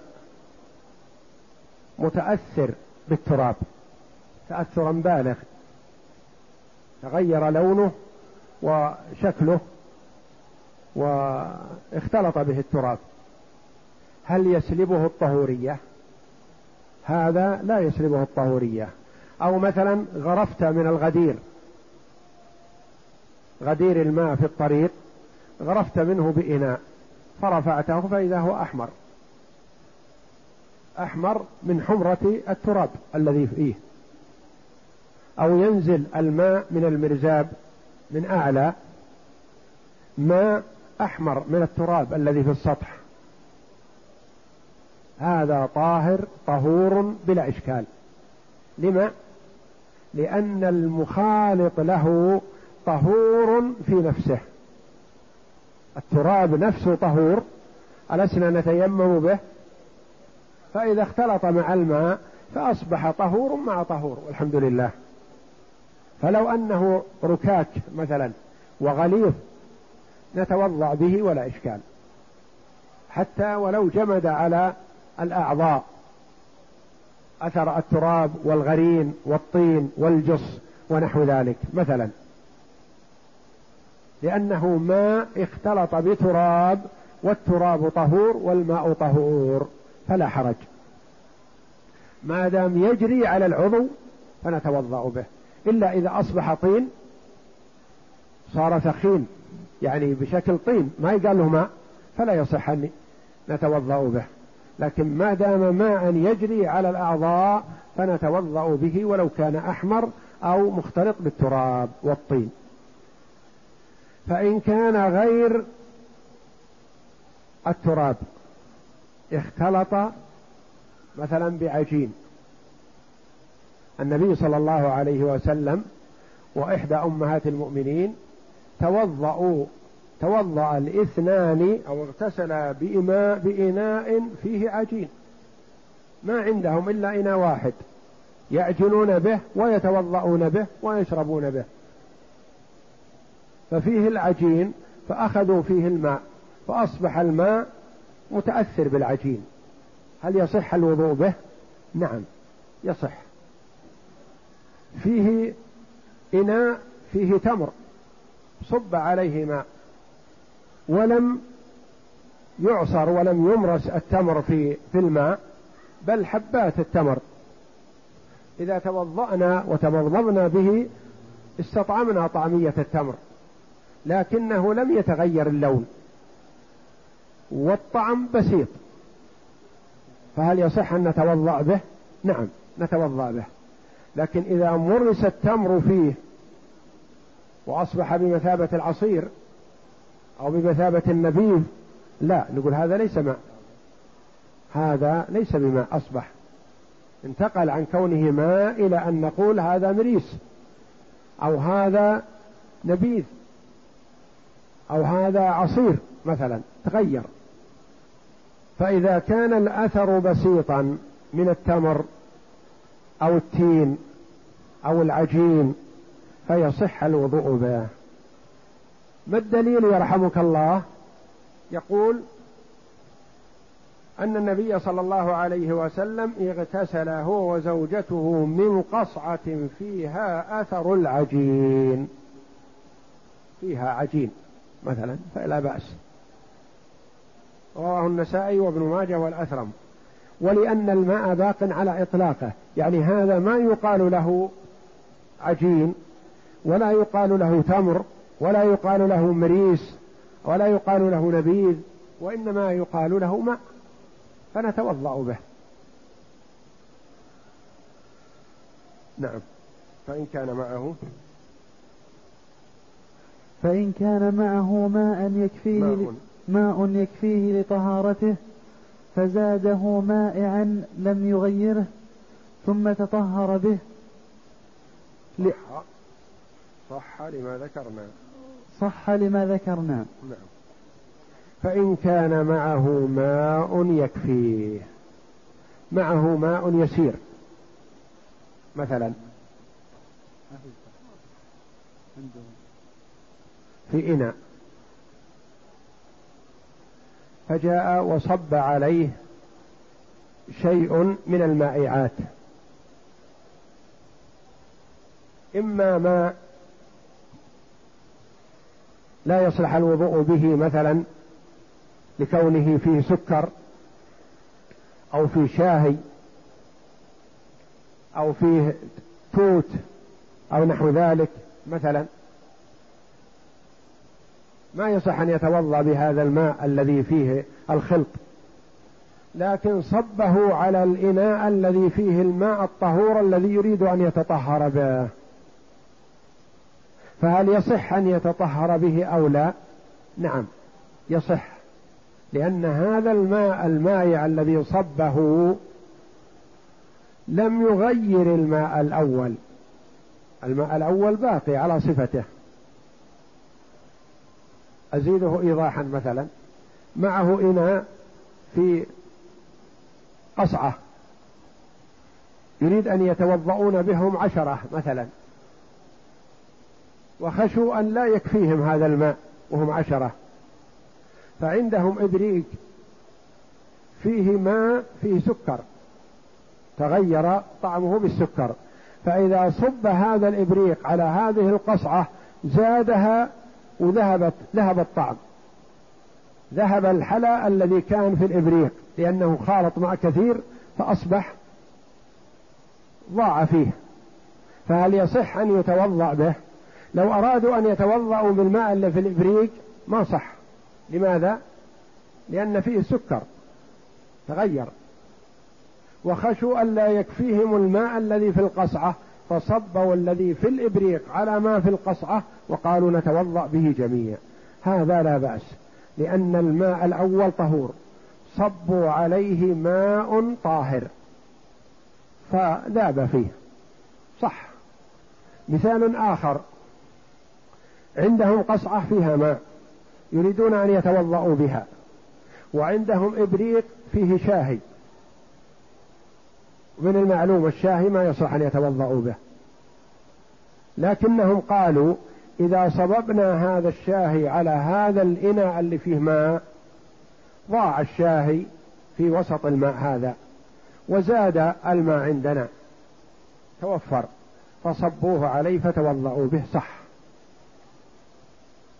متأثر بالتراب. تأثرا بالغ تغير لونه وشكله واختلط به التراب. هل يسلبه الطهورية؟ هذا لا يسلبه الطهورية. أو مثلا غرفت من الغدير. غدير الماء في الطريق غرفت منه بإناء فرفعته فإذا هو أحمر. أحمر من حمرة التراب الذي فيه. أو ينزل الماء من المرزاب من أعلى ماء أحمر من التراب الذي في السطح. هذا طاهر طهور بلا إشكال. لما؟ لأن المخالط له طهور في نفسه. التراب نفسه طهور ألسنا نتيمم به؟ فإذا اختلط مع الماء فأصبح طهور مع طهور والحمد لله. فلو أنه ركاك مثلا وغليظ نتوضأ به ولا إشكال. حتى ولو جمد على الأعضاء أثر التراب والغرين والطين والجص ونحو ذلك مثلا. لأنه ماء اختلط بتراب والتراب طهور والماء طهور. فلا حرج. ما دام يجري على العضو فنتوضأ به. إلا إذا أصبح طين صار ثخين يعني بشكل طين ما يقال له ماء فلا يصح أن نتوضأ به. لكن ما دام ماء يجري على الأعضاء فنتوضأ به ولو كان أحمر أو مختلط بالتراب والطين. فإن كان غير التراب اختلط مثلا بعجين. النبي صلى الله عليه وسلم وإحدى أمهات المؤمنين توضأوا توضأ الاثنان أو اغتسلا بإماء بإناء فيه عجين. ما عندهم إلا إناء واحد. يعجنون به ويتوضؤون به ويشربون به. ففيه العجين فأخذوا فيه الماء فأصبح الماء متأثر بالعجين. هل يصح الوضوء به؟ نعم يصح. فيه إناء فيه تمر صب عليه ماء ولم يعصر ولم يمرس التمر في في الماء بل حبات التمر. إذا توضأنا وتمضمضنا به استطعمنا طعمية التمر لكنه لم يتغير اللون. والطعم بسيط. فهل يصح أن نتوضأ به؟ نعم نتوضأ به. لكن إذا مرس التمر فيه وأصبح بمثابة العصير أو بمثابة النبيذ لا نقول هذا ليس ماء. هذا ليس بماء أصبح. انتقل عن كونه ماء إلى أن نقول هذا مريس أو هذا نبيذ أو هذا عصير مثلا تغير. فإذا كان الأثر بسيطا من التمر أو التين أو العجين فيصح الوضوء به. ما الدليل يرحمك الله؟ يقول أن النبي صلى الله عليه وسلم اغتسل هو وزوجته من قصعة فيها أثر العجين. فيها عجين مثلا فلا بأس. رواه النسائي وابن ماجه والأثرم. ولأن الماء باق على إطلاقه. يعني هذا ما يقال له عجين ولا يقال له تمر ولا يقال له مريس ولا يقال له نبيذ وإنما يقال له ماء. فنتوضأ به. نعم. فإن كان معه؟ فإن كان معه ماء يكفيه ماء, ماء يكفيه لطهارته فزاده مائعا لم يغيره ثم تطهر به. صح, صح لما ذكرنا. صح لما ذكرنا. نعم. فإن كان معه ماء يكفيه. معه ماء يسير. مثلا. في إناء. فجاء وصب عليه شيء من المائعات. إما ماء لا يصلح الوضوء به مثلا لكونه فيه سكر أو فيه شاهي أو فيه توت أو نحو ذلك مثلا. ما يصح أن يتوضأ بهذا الماء الذي فيه الخلط لكن صبه على الإناء الذي فيه الماء الطهور الذي يريد أن يتطهر به. فهل يصح أن يتطهر به أو لا؟ نعم يصح. لأن هذا الماء المائع الذي صبه لم يغير الماء الأول. الماء الأول باقي على صفته. أزيده إيضاحا مثلا. معه إناء في قصعة. يريد أن يتوضؤون بهم عشرة مثلا. وخشوا أن لا يكفيهم هذا الماء وهم عشرة. فعندهم إبريق فيه ماء فيه سكر. تغير طعمه بالسكر. فإذا صب هذا الإبريق على هذه القصعة زادها وذهبت ذهب الطعم ذهب الحلى الذي كان في الإبريق لأنه خالط مع كثير فأصبح ضاع فيه. فهل يصح أن يتوضأ به؟ لو أرادوا أن يتوضأوا بالماء اللي في الإبريق ما صح. لماذا؟ لأن فيه سكر. تغير. وخشوا ألا يكفيهم الماء الذي في القصعة فصبوا الذي في الإبريق على ما في القصعة وقالوا نتوضأ به جميعا. هذا لا بأس لأن الماء الأول طهور صبوا عليه ماء طاهر. فذاب فيه. صح. مثال آخر. عندهم قصعة فيها ماء يريدون أن يتوضأوا بها وعندهم إبريق فيه شاهي. من المعلوم الشاهي ما يصلح أن يتوضأوا به. لكنهم قالوا إذا صببنا هذا الشاهي على هذا الإناء اللي فيه ماء ضاع الشاهي في وسط الماء هذا وزاد الماء عندنا. توفر. فصبوه عليه فتوضأوا به صح.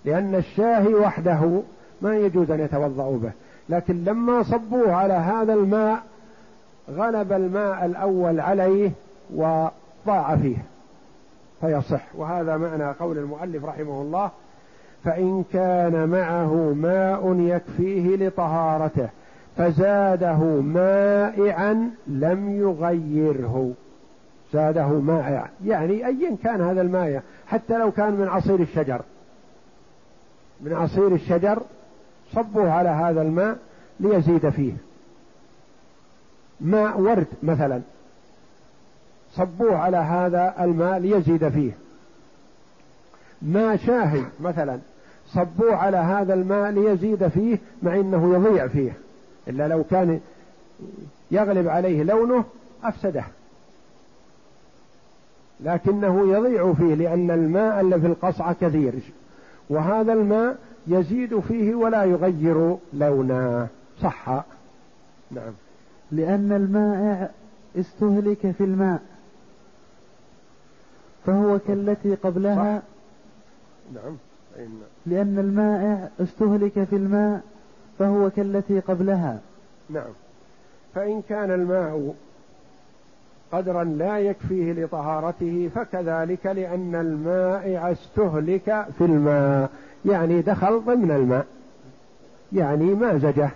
لأن الشاهي وحده ما يجوز أن يتوضأوا به. لكن لما صبوه على هذا الماء غلب الماء الأول عليه وضاع فيه. فيصح. وهذا معنى قول المؤلف رحمه الله فإن كان معه ماء يكفيه لطهارته فزاده مائعا لم يغيره. زاده مائع يعني أيا كان هذا المائع حتى لو كان من عصير الشجر. من عصير الشجر صبوه على هذا الماء ليزيد فيه. ماء ورد مثلا. صبوه على هذا الماء ليزيد فيه. ماء شاهي مثلا صبوه على هذا الماء ليزيد فيه مع إنه يضيع فيه. إلا لو كان يغلب عليه لونه أفسده. لكنه يضيع فيه لأن الماء الذي في القصعة كثير. وهذا الماء يزيد فيه ولا يغير لونه. صح؟ نعم. لأن المائع استهلك في الماء. فهو كالتي قبلها. صح. نعم. لأن المائع استهلك في الماء فهو كالتي قبلها. نعم. فإن كان الماء قدرا لا يكفيه لطهارته فكذلك لأن المائع استهلك في الماء. يعني دخل ضمن الماء. يعني مازجة.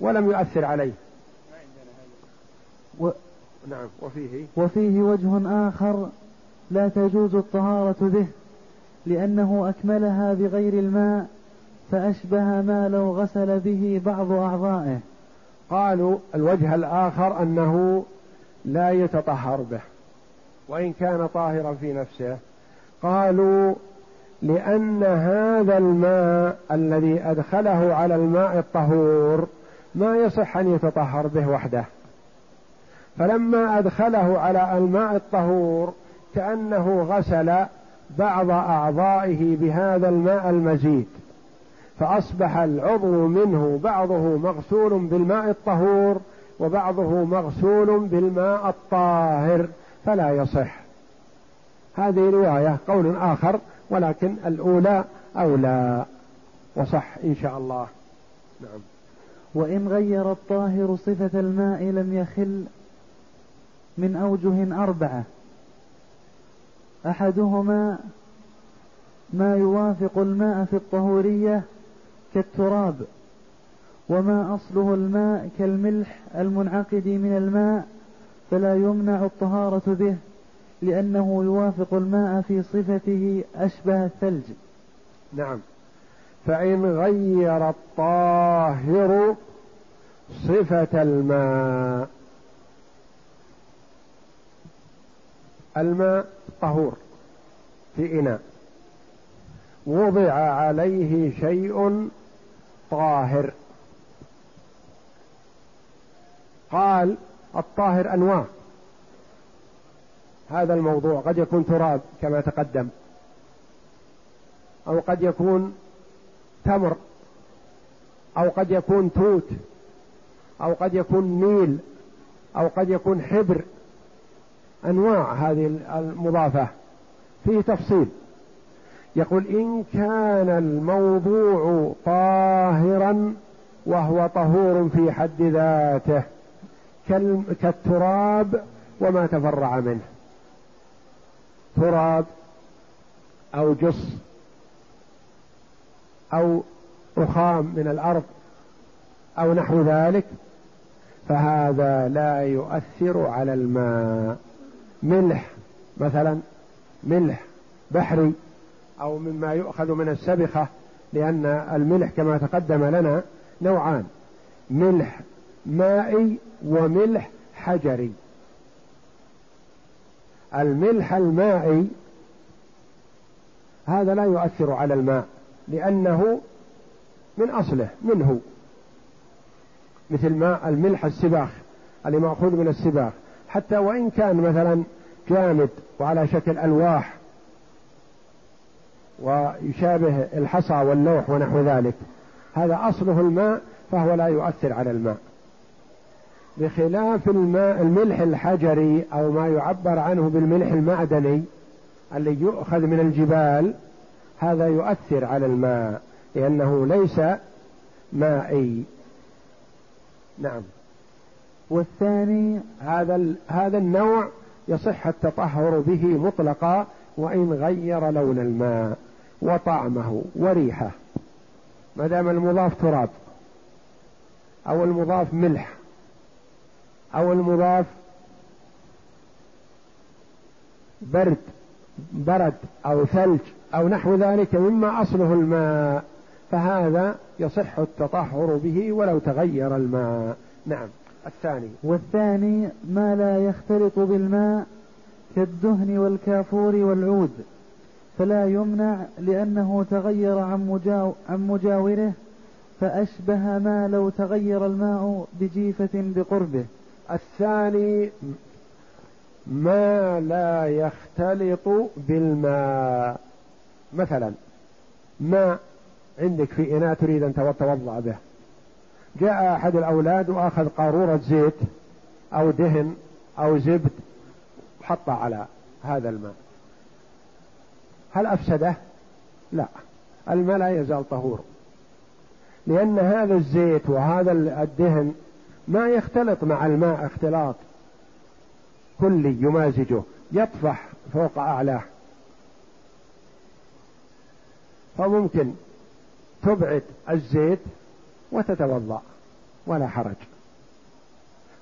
ولم يؤثر عليه. و... نعم. وفيه؟ وفيه وجه آخر. لا تجوز الطهارة به لأنه أكملها بغير الماء فأشبه ما لو غسل به بعض أعضائه. قالوا الوجه الآخر أنه لا يتطهر به وإن كان طاهرا في نفسه. قالوا لأن هذا الماء الذي أدخله على الماء الطهور ما يصح أن يتطهر به وحده. فلما أدخله على الماء الطهور كأنه غسل بعض أعضائه بهذا الماء المزيد فأصبح العضو منه بعضه مغسول بالماء الطهور وبعضه مغسول بالماء الطاهر فلا يصح. هذه رواية قول آخر ولكن الأولى أولى وصح إن شاء الله. نعم. وإن غير الطاهر صفة الماء لم يخل من أوجه أربعة. أحدهما ما يوافق الماء في الطهورية كالتراب وما أصله الماء كالملح المنعقد من الماء فلا يمنع الطهارة به لأنه يوافق الماء في صفته أشبه الثلج. نعم. فإن غير الطاهر صفة الماء. الماء طهور في إناء. وضع عليه شيء طاهر. قال الطاهر أنواع. هذا الموضوع قد يكون تراب كما تقدم. أو قد يكون تمر. أو قد يكون توت. أو قد يكون نيل. أو قد يكون حبر. أنواع هذه المضافة فيه تفصيل. يقول إن كان الموضوع طاهرا وهو طهور في حد ذاته كالتراب وما تفرع منه. تراب أو جص أو رخام من الأرض أو نحو ذلك فهذا لا يؤثر على الماء. ملح مثلا ملح بحري أو مما يؤخذ من السبخة لأن الملح كما تقدم لنا نوعان ملح مائي وملح حجري. الملح المائي هذا لا يؤثر على الماء لأنه من أصله منه. مثل ماء الملح السباخ اللي مأخوذ من السباخ. حتى وإن كان مثلا جامد وعلى شكل ألواح ويشابه الحصى واللوح ونحو ذلك هذا أصله الماء فهو لا يؤثر على الماء. بخلاف الماء الملح الحجري أو ما يعبر عنه بالملح المعدني الذي يؤخذ من الجبال هذا يؤثر على الماء لأنه ليس مائي. نعم. والثاني هذا هذا النوع يصح التطهر به مطلقا وإن غير لون الماء وطعمه وريحه. ما دام المضاف تراب أو المضاف ملح أو المضاف برد برد أو ثلج أو نحو ذلك مما أصله الماء فهذا يصح التطهر به ولو تغير الماء. نعم. الثاني. والثاني ما لا يختلط بالماء كالدهن والكافور والعود فلا يمنع لأنه تغير عن, مجاو عن مجاوره فأشبه ما لو تغير الماء بجيفة بقربه. الثاني ما لا يختلط بالماء. مثلا ماء عندك في إناء تريد أن تتوضأ به. جاء أحد الأولاد وأخذ قارورة زيت أو دهن أو زبد وحط على هذا الماء. هل أفسده؟ لا. الماء لا يزال طهور. لأن هذا الزيت وهذا الدهن ما يختلط مع الماء اختلاط كلي يمازجه يطفح فوق أعلاه. فممكن تبعد الزيت وتتوضأ ولا حرج.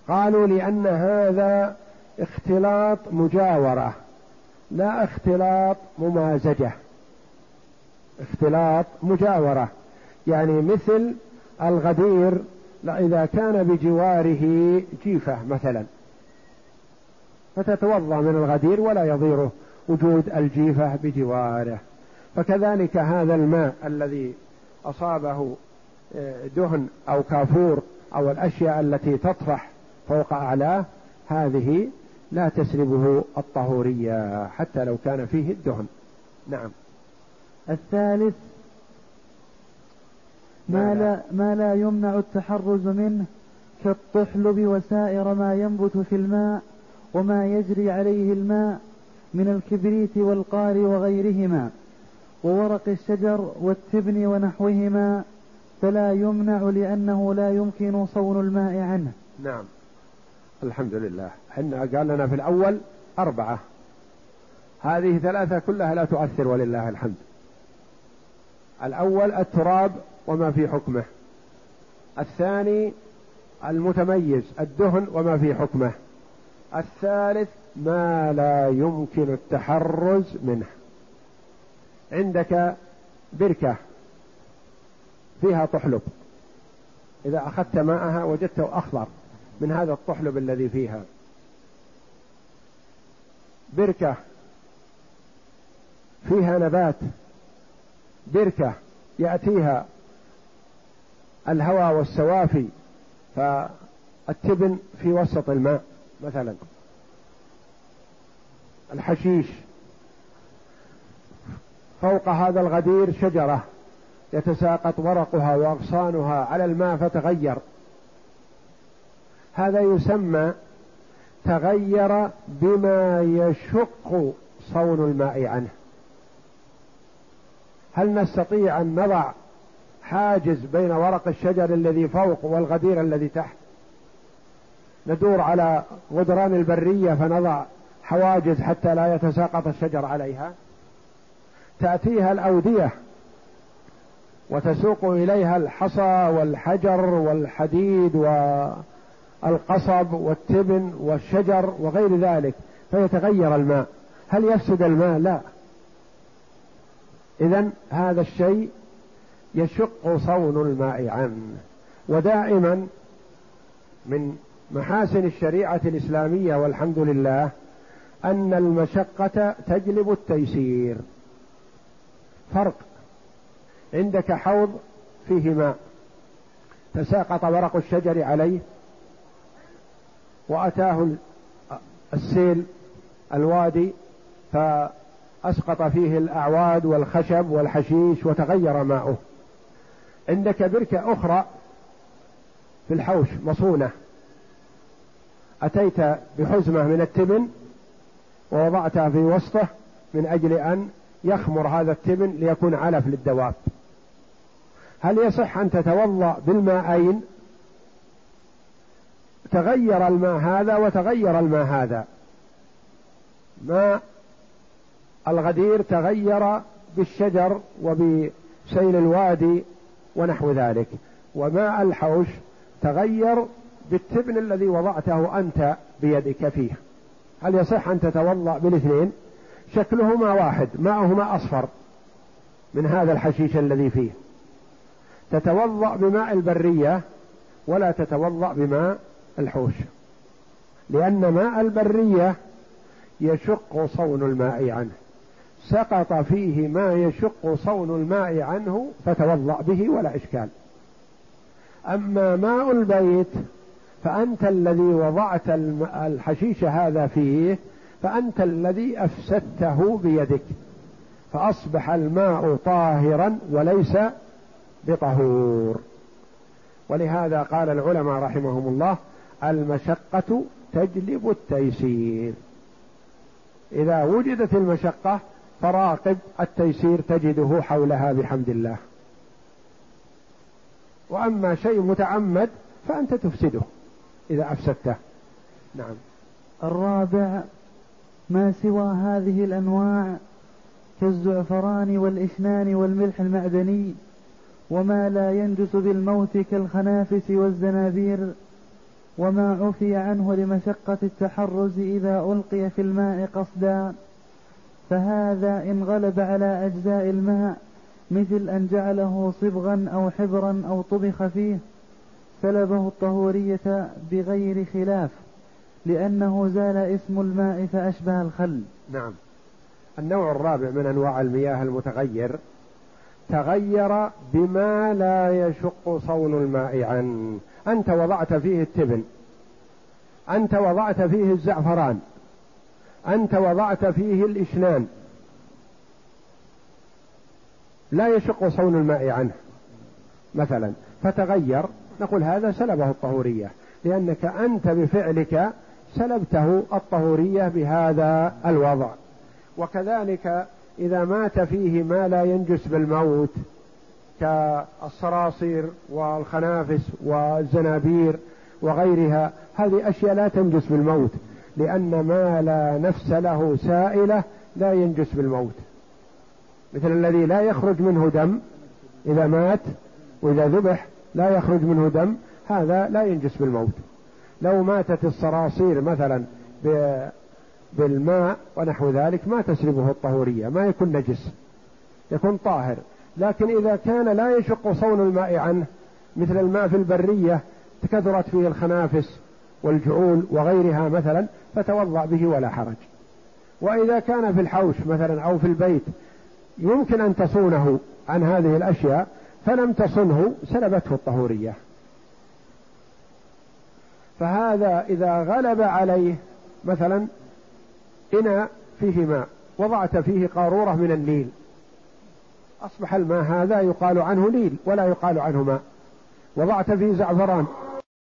قالوا لأن هذا اختلاط مجاورة لا اختلاط ممازجة. اختلاط مجاورة. يعني مثل الغدير إذا كان بجواره جيفة مثلا. فتتوضأ من الغدير ولا يضيره وجود الجيفة بجواره. فكذلك هذا الماء الذي أصابه آه، دهن أو كافور أو الأشياء التي تطفح فوق أعلاه هذه لا تسلبه الطهورية حتى لو كان فيه الدهن. نعم. الثالث ما لا, ما لا يمنع التحرز منه كالطحلب وسائر ما ينبت في الماء وما يجري عليه الماء من الكبريت والقار وغيرهما وورق الشجر والتبن ونحوهما فلا يمنع لأنه لا يمكن صون الماء عنه. نعم. الحمد لله. إحنا قال لنا في الأول أربعة. هذه ثلاثة كلها لا تؤثر ولله الحمد. الأول التراب وما في حكمه. الثاني المتميز الدهن وما في حكمه. الثالث ما لا يمكن التحرز منه. عندك بركة. فيها طحلب. إذا أخذت ماءها وجدته أخضر من هذا الطحلب الذي فيها. بركة. فيها نبات. بركة. يأتيها الهواء والسوافي فالتبن في وسط الماء مثلا. الحشيش. فوق هذا الغدير شجرة. يتساقط ورقها وأغصانها على الماء فتغير. هذا يسمى تغير بما يشق صون الماء عنه. هل نستطيع أن نضع حاجز بين ورق الشجر الذي فوق والغدير الذي تحت؟ ندور على غدران البرية فنضع حواجز حتى لا يتساقط الشجر عليها؟ تأتيها الأودية وتسوق إليها الحصى والحجر والحديد والقصب والتبن والشجر وغير ذلك فيتغير الماء. هل يفسد الماء؟ لا. إذا هذا الشيء يشق صون الماء عنه ودائما من محاسن الشريعة الإسلامية والحمد لله أن المشقة تجلب التيسير. فرق. عندك حوض فيه ماء. تساقط ورق الشجر عليه وأتاه السيل الوادي فأسقط فيه الأعواد والخشب والحشيش وتغير ماؤه. عندك بركة أخرى في الحوش مصونة. أتيت بحزمة من التبن ووضعتها في وسطه من أجل أن يخمر هذا التبن ليكون علف للدواب. هل يصح أن تتوضأ بالماءين؟ تغير الماء هذا وتغير الماء هذا. ماء الغدير تغير بالشجر وبسيل الوادي ونحو ذلك. وماء الحوش تغير بالتبن الذي وضعته أنت بيدك فيه. هل يصح أن تتوضأ بالاثنين؟ شكلهما واحد ماؤهما أصفر من هذا الحشيش الذي فيه. تتوضأ بماء البرية ولا تتوضأ بماء الحوش. لأن ماء البرية يشق صون الماء عنه. سقط فيه ما يشق صون الماء عنه فتوضأ به ولا إشكال. أما ماء البيت فأنت الذي وضعت الحشيش هذا فيه فأنت الذي أفسدته بيدك. فأصبح الماء طاهرا وليس بطهور. ولهذا قال العلماء رحمهم الله المشقة تجلب التيسير. إذا وجدت المشقة فراقب التيسير تجده حولها بحمد الله. وأما شيء متعمد فأنت تفسده إذا أفسدته. نعم. الرابع ما سوى هذه الأنواع كالزعفران والإشنان والملح المعدني. وما لا ينجس بالموت كالخنافس والزنابير وما عفي عنه لمشقة التحرز إذا ألقي في الماء قصدا. فهذا إن غلب على أجزاء الماء مثل أن جعله صبغا أو حبرا أو طبخ فيه سلبه الطهورية بغير خلاف لأنه زال اسم الماء فأشبه الخل. نعم. النوع الرابع من أنواع المياه المتغير تغير بما لا يشق صون الماء عنه أنت وضعت فيه التبن. أنت وضعت فيه الزعفران. أنت وضعت فيه الإشنان. لا يشق صون الماء عنه. مثلا فتغير. نقول هذا سلبه الطهورية لأنك أنت بفعلك سلبته الطهورية بهذا الوضع. وكذلك إذا مات فيه ما لا ينجس بالموت كالصراصير والخنافس والزنابير وغيرها هذه أشياء لا تنجس بالموت لأن ما لا نفس له سائلة لا ينجس بالموت. مثل الذي لا يخرج منه دم إذا مات وإذا ذبح لا يخرج منه دم هذا لا ينجس بالموت. لو ماتت الصراصير مثلا بالماء ونحو ذلك ما تسلبه الطهورية ما يكون نجس يكون طاهر. لكن إذا كان لا يشق صون الماء عنه مثل الماء في البرية تكثرت فيه الخنافس والجعول وغيرها مثلا فتوضأ به ولا حرج. وإذا كان في الحوش مثلا أو في البيت يمكن أن تصونه عن هذه الأشياء فلم تصنه سلبته الطهورية. فهذا إذا غلب عليه مثلا إناء فيه ماء وضعت فيه قارورة من النيل أصبح الماء هذا يقال عنه نيل ولا يقال عنه ماء وضعت فيه زعفران.